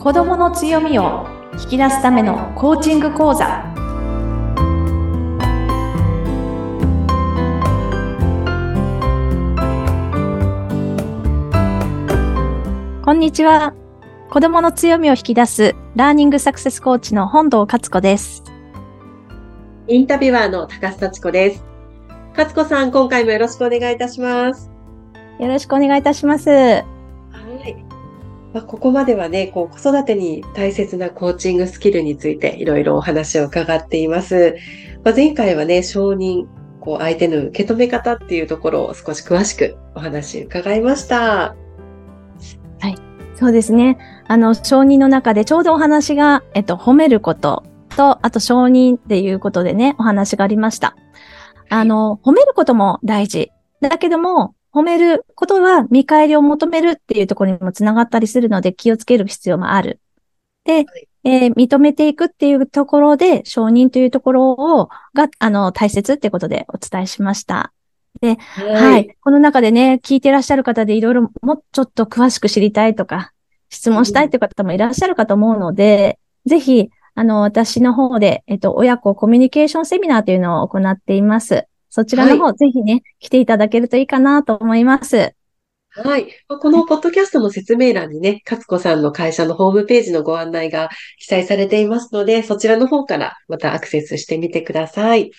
子供の強みを引き出すためのコーチング講座。こんにちは。子供の強みを引き出すラーニングサクセスコーチの本堂勝子です。インタビュアーの高須幸子です。勝子さん今回もよろしくお願いいたします。よろしくお願いいたします。はいまあ、ここまではね、こう子育てに大切なコーチングスキルについていろいろお話を伺っています。まあ、前回はね、承認、こう相手の受け止め方っていうところを少し詳しくお話伺いました。はい。そうですね。あの、承認の中でちょうどお話が、えっと、褒めることと、あと承認っていうことでね、お話がありました。あの、褒めることも大事。だけども、褒めることは見返りを求めるっていうところにもつながったりするので気をつける必要もある。で、はい、えー、認めていくっていうところで承認というところを、が、あの、大切ってことでお伝えしました。で、はい、はい。この中でね、聞いてらっしゃる方でいろいろもうちょっと詳しく知りたいとか、質問したいという方もいらっしゃるかと思うので、うん、ぜひ、あの、私の方で、えっと、親子コミュニケーションセミナーというのを行っています。そちらの方、はい、ぜひね、来ていただけるといいかなと思います。はい。このポッドキャストの説明欄にね、勝子さんの会社のホームページのご案内が記載されていますので、そちらの方からまたアクセスしてみてください。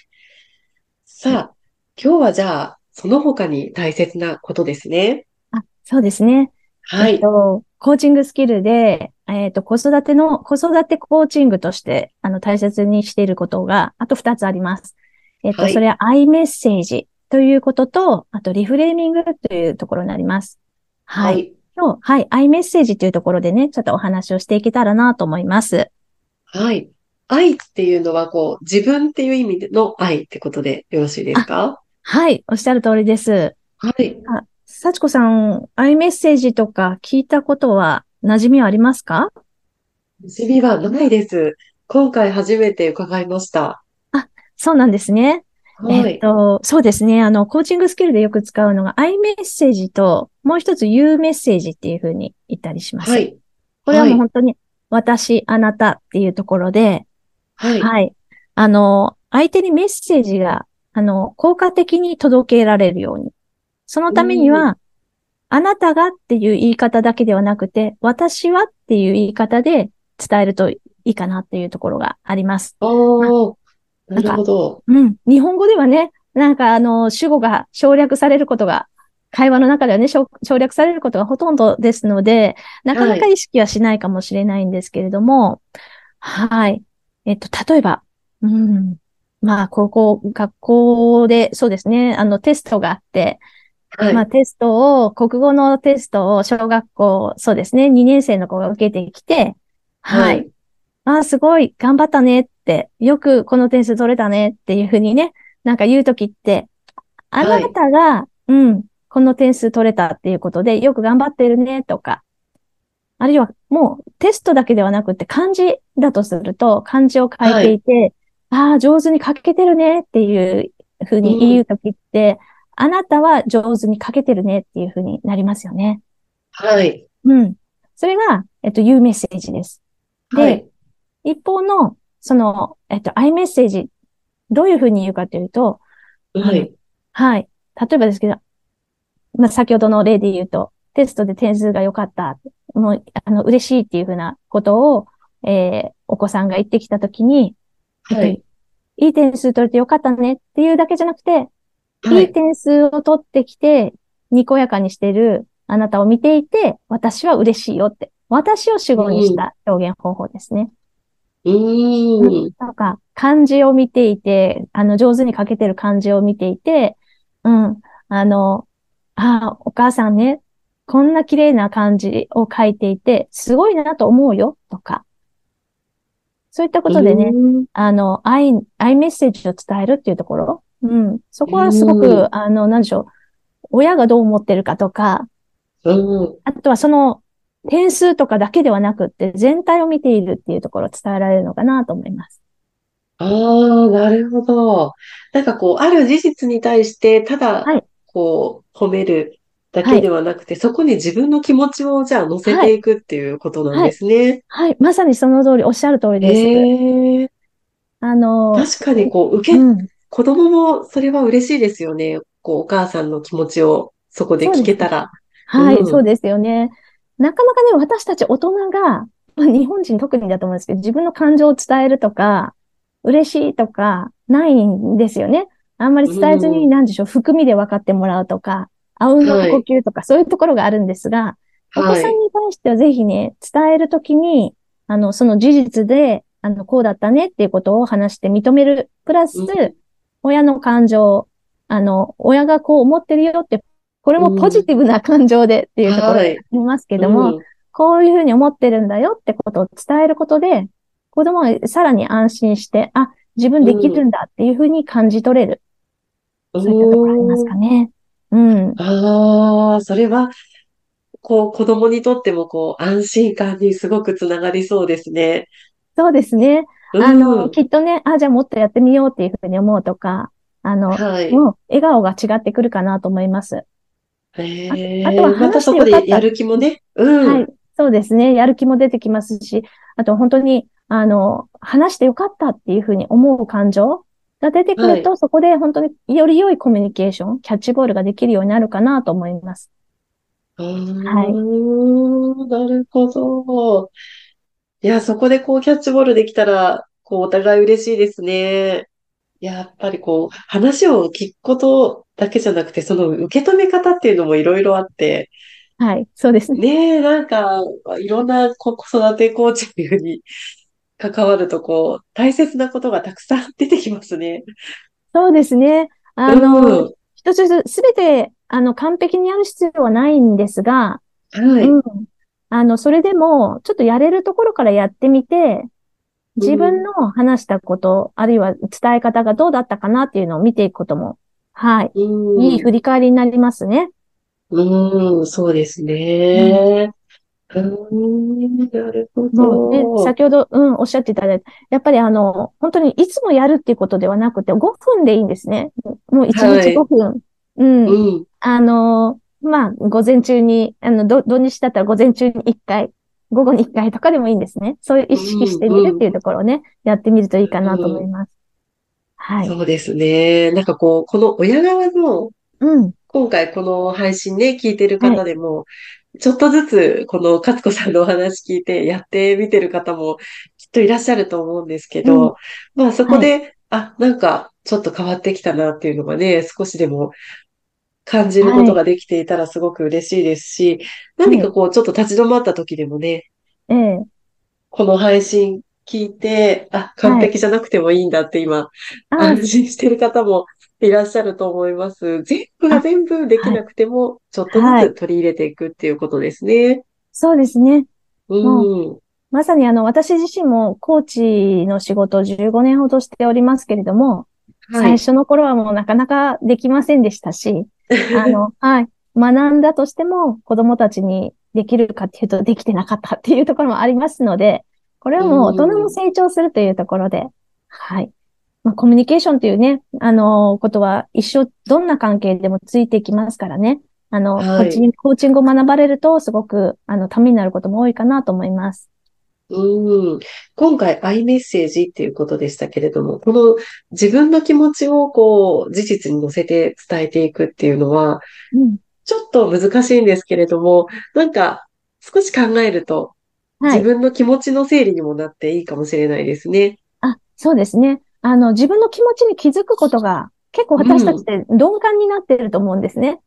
さあ、今日はじゃあ、その他に大切なことですね。あ、そうですね。はい。えっと、コーチングスキルで、えっ、と、子育ての、子育てコーチングとして、あの、大切にしていることが、あと2つあります。えっ、と、はい、それは i メッセージということと、あとリフレーミングというところになります。はい。はい、今日、はい、i メッセージというところでね、ちょっとお話をしていけたらなと思います。はい。愛っていうのは、こう、自分っていう意味の愛ってことでよろしいですか？はい、おっしゃる通りです。はい。あ、幸子さん、i メッセージとか聞いたことは馴染みはありますか？馴染みはないです。今回初めて伺いました。そうなんですね。はい、えっと、そうですね。あの、コーチングスキルでよく使うのが、I メッセージと、もう一つ U メッセージっていうふうに言ったりします。はい。これはもう本当に、私、あなたっていうところで、はい。はい。あの、相手にメッセージが、あの、効果的に届けられるように。そのためには、あなたがっていう言い方だけではなくて、私はっていう言い方で伝えるといいかなっていうところがあります。おなるほど。うん。日本語ではね、なんかあの、主語が省略されることが、会話の中ではね、省略されることがほとんどですので、なかなか意識はしないかもしれないんですけれども、はい、はい。えっと、例えば、うん。まあ、高校、学校で、そうですね、あの、テストがあって、はい、まあ、テストを、国語のテストを小学校、そうですね、2年生の子が受けてきて、はい。はい、ああ、すごい、頑張ったねっ、よくこの点数取れたねっていうふうにね、なんか言うときって、あなたが、はい、うん、この点数取れたっていうことで、よく頑張ってるねとか、あるいはもうテストだけではなくて漢字だとすると、漢字を書いていて、はい、ああ、上手に書けてるねっていうふうに言うときって、うん、あなたは上手に書けてるねっていうふうになりますよね。はい。うん。それが、えっと、言うメッセージです。で、はい、一方のその、えっと、iMessage、どういうふうに言うかというと、はい。はい。例えばですけど、まあ、先ほどの例で言うと、テストで点数が良かった、もう、あの、嬉しいっていうふうなことを、えー、お子さんが言ってきたときに、はい。いい点数取れてよかったねっていうだけじゃなくて、はい、いい点数を取ってきて、にこやかにしてるあなたを見ていて、私は嬉しいよって。私を主語にした表現方法ですね。うん。なんか、漢字を見ていて、あの、上手に書けてる漢字を見ていて、うん、あの、ああ、お母さんね、こんな綺麗な漢字を書いていて、すごいなと思うよ、とか。そういったことでね、あの、愛、愛メッセージを伝えるっていうところ。うん。そこはすごく、あの、なんでしょう。親がどう思ってるかとか、あとはその点数とかだけではなくって、全体を見ているっていうところを伝えられるのかなと思います。ああ、なるほど。なんかこう、ある事実に対して、ただ、はい、こう、褒めるだけではなくて、そこに自分の気持ちをじゃあ乗せていくっていうことなんですね。はい。まさにその通り、おっしゃる通りです。ええあの、確かにこう、受け、うん。子供もそれは嬉しいですよね。こう、お母さんの気持ちをそこで聞けたら。はい、うんそうですよね。なかなかね、私たち大人が、まあ、日本人特にだと思うんですけど、自分の感情を伝えるとか、嬉しいとか、ないんですよね。あんまり伝えずに、うんなんでしょう、含みで分かってもらうとか、あうんの呼吸とか、そういうところがあるんですが、お子はいさんに対してはぜひね、伝えるときに、あの、その事実で、あの、こうだったねっていうことを話して認める。プラスうん、親の感情、あの、親がこう思ってるよって、これもポジティブな感情でっていうところがあはいりますけども、うんこういうふうに思ってるんだよってことを伝えることで、子供はさらに安心して、あ、自分できるんだっていうふうに感じ取れる。そういったところありますかね。うん。ああ、それは、こう、子供にとっても、こう、安心感にすごくつながりそうですね。そうですね。うんあの、きっとね、あ、じゃあもっとやってみようっていうふうに思うとか、あの、はい。もう笑顔が違ってくるかなと思います。へあとはえ、またそこでやる気もね。うん。はい。そうですね。やる気も出てきますし、あと本当に、あの、話してよかったっていうふうに思う感情が出てくると、そこで本当により良いコミュニケーション、キャッチボールができるようになるかなと思います。あーなるほど。いや、そこでこう、キャッチボールできたら、こう、お互い嬉しいですね。やっぱりこう、話を聞くことだけじゃなくて、その受け止め方っていうのもいろいろあって、はい。そうですね。ねえ、なんか、いろんな子育てコーチングに関わると、こう、大切なことがたくさん出てきますね。そうですね。あうの、ん一つずつ、すべて、あの、完璧にやる必要はないんですが、はい。うん。あの、それでも、ちょっとやれるところからやってみて、自分の話したこと、あるいは伝え方がどうだったかなっていうのを見ていくことも、はい。うんいい振り返りになりますね。うん、そうですね。うん、なるほど。先ほど、うん、おっしゃっていただいた。やっぱりあの、本当にいつもやるっていうことではなくて、5分でいいんですね。もう1はい日5分。うん。うん、あの、まあ、午前中に、あの、ど土日だったら午前中に1回、午後に1回とかでもいいんですね。そういう意識してみるっていうところをね、やってみるといいかなと思います。はい。そうですね。なんかこう、この親側の、うん。今回この配信ね、聞いてる方でも、ちょっとずつ、この勝子さんのお話聞いて、やってみてる方もきっといらっしゃると思うんですけど、まあそこで、あ、なんか、ちょっと変わってきたなっていうのがね、少しでも感じることができていたらすごく嬉しいですし、何かこう、ちょっと立ち止まった時でもね、ええ。この配信聞いて、あ、完璧じゃなくてもいいんだって今、あ、安心してる方もいらっしゃると思います。全部が全部できなくても、ちょっとずつ取り入れていくっていうことですね。そうですね。うん。まさにあの、私自身もコーチの仕事を15年ほどしておりますけれども、はい。最初の頃はもうなかなかできませんでしたし、あの、はい。学んだとしても子供たちにできるかっていうとできてなかったっていうところもありますので、これはもう大人も成長するというところで、はい。まあ、コミュニケーションというね、あの、ことは一生どんな関係でもついていきますからね。あの、はいコーチングコーチングを学ばれるとすごく、あの、ためになることも多いかなと思います。うん。今回、アイメッセージっていうことでしたけれども、この自分の気持ちをこう、事実に乗せて伝えていくっていうのは、うん。ちょっと難しいんですけれども、なんか、少し考えると、はい。自分の気持ちの整理にもなっていいかもしれないですね。あ、そうですね。あの、自分の気持ちに気づくことが結構私たちって鈍感になってると思うんですね。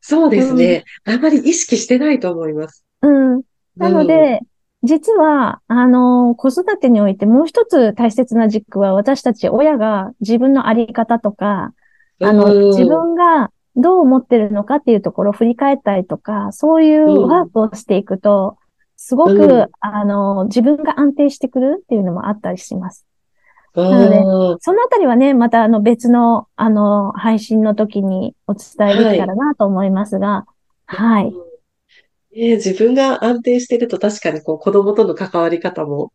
そうですね。あまり意識してないと思います。うん。なので、実は、あの、子育てにおいてもう一つ大切な軸は私たち親が自分のあり方とか、うん、あの、うん自分がどう思ってるのかっていうところを振り返ったりとか、そういうワークをしていくと、すごく、うんあの、自分が安定してくるっていうのもあったりします。うんなのそのあたりはね、またあの別の、あの、配信の時にお伝えできたらなと思いますが、はい。ね自分が安定してると確かにこう子供との関わり方も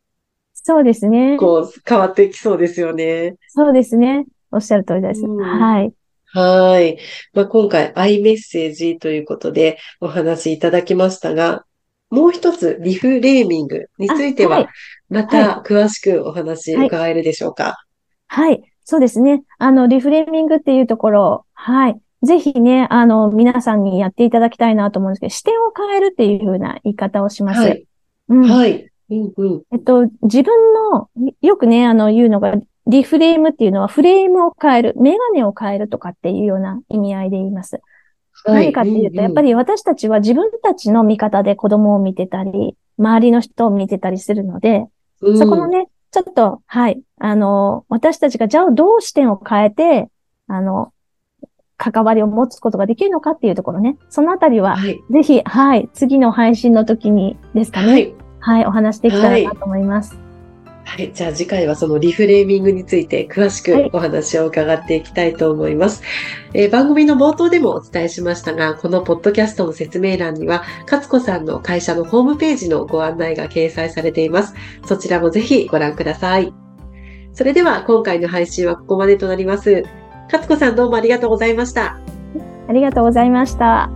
そうですね。こう変わってきそうですよね。そうですね。おっしゃる通りです。うんはい。はい。まあ、今回、アイメッセージということでお話いただきましたが、もう一つ、リフレーミングについては、また詳しくお話伺えるでしょうか？はい、はい、そうですね。あの、リフレーミングっていうところ、はい。ぜひね、あの、皆さんにやっていただきたいなと思うんですけど、視点を変えるっていうふうな言い方をします。はい。うん、はい。うんうん、えっと、自分の、よくね、あの、言うのが、リフレームっていうのはフレームを変える、メガネを変えるとかっていうような意味合いで言います。はい、何かっていうと、やっぱり私たちは自分たちの見方で子供を見てたり、周りの人を見てたりするので、うん、そこのね、ちょっと、はい、あの、私たちがじゃあどう視点を変えて、あの、関わりを持つことができるのかっていうところね。そのあたりは、はい、ぜひ、はい、次の配信の時にですかね。はい、はい、お話できたらなと思います。はい。じゃあ次回はそのリフレーミングについて詳しくお話を伺っていきたいと思います。はい、えー、番組の冒頭でもお伝えしましたが、このポッドキャストの説明欄には、勝子さんの会社のホームページのご案内が掲載されています。そちらもぜひご覧ください。それでは今回の配信はここまでとなります。勝子さんどうもありがとうございました。ありがとうございました。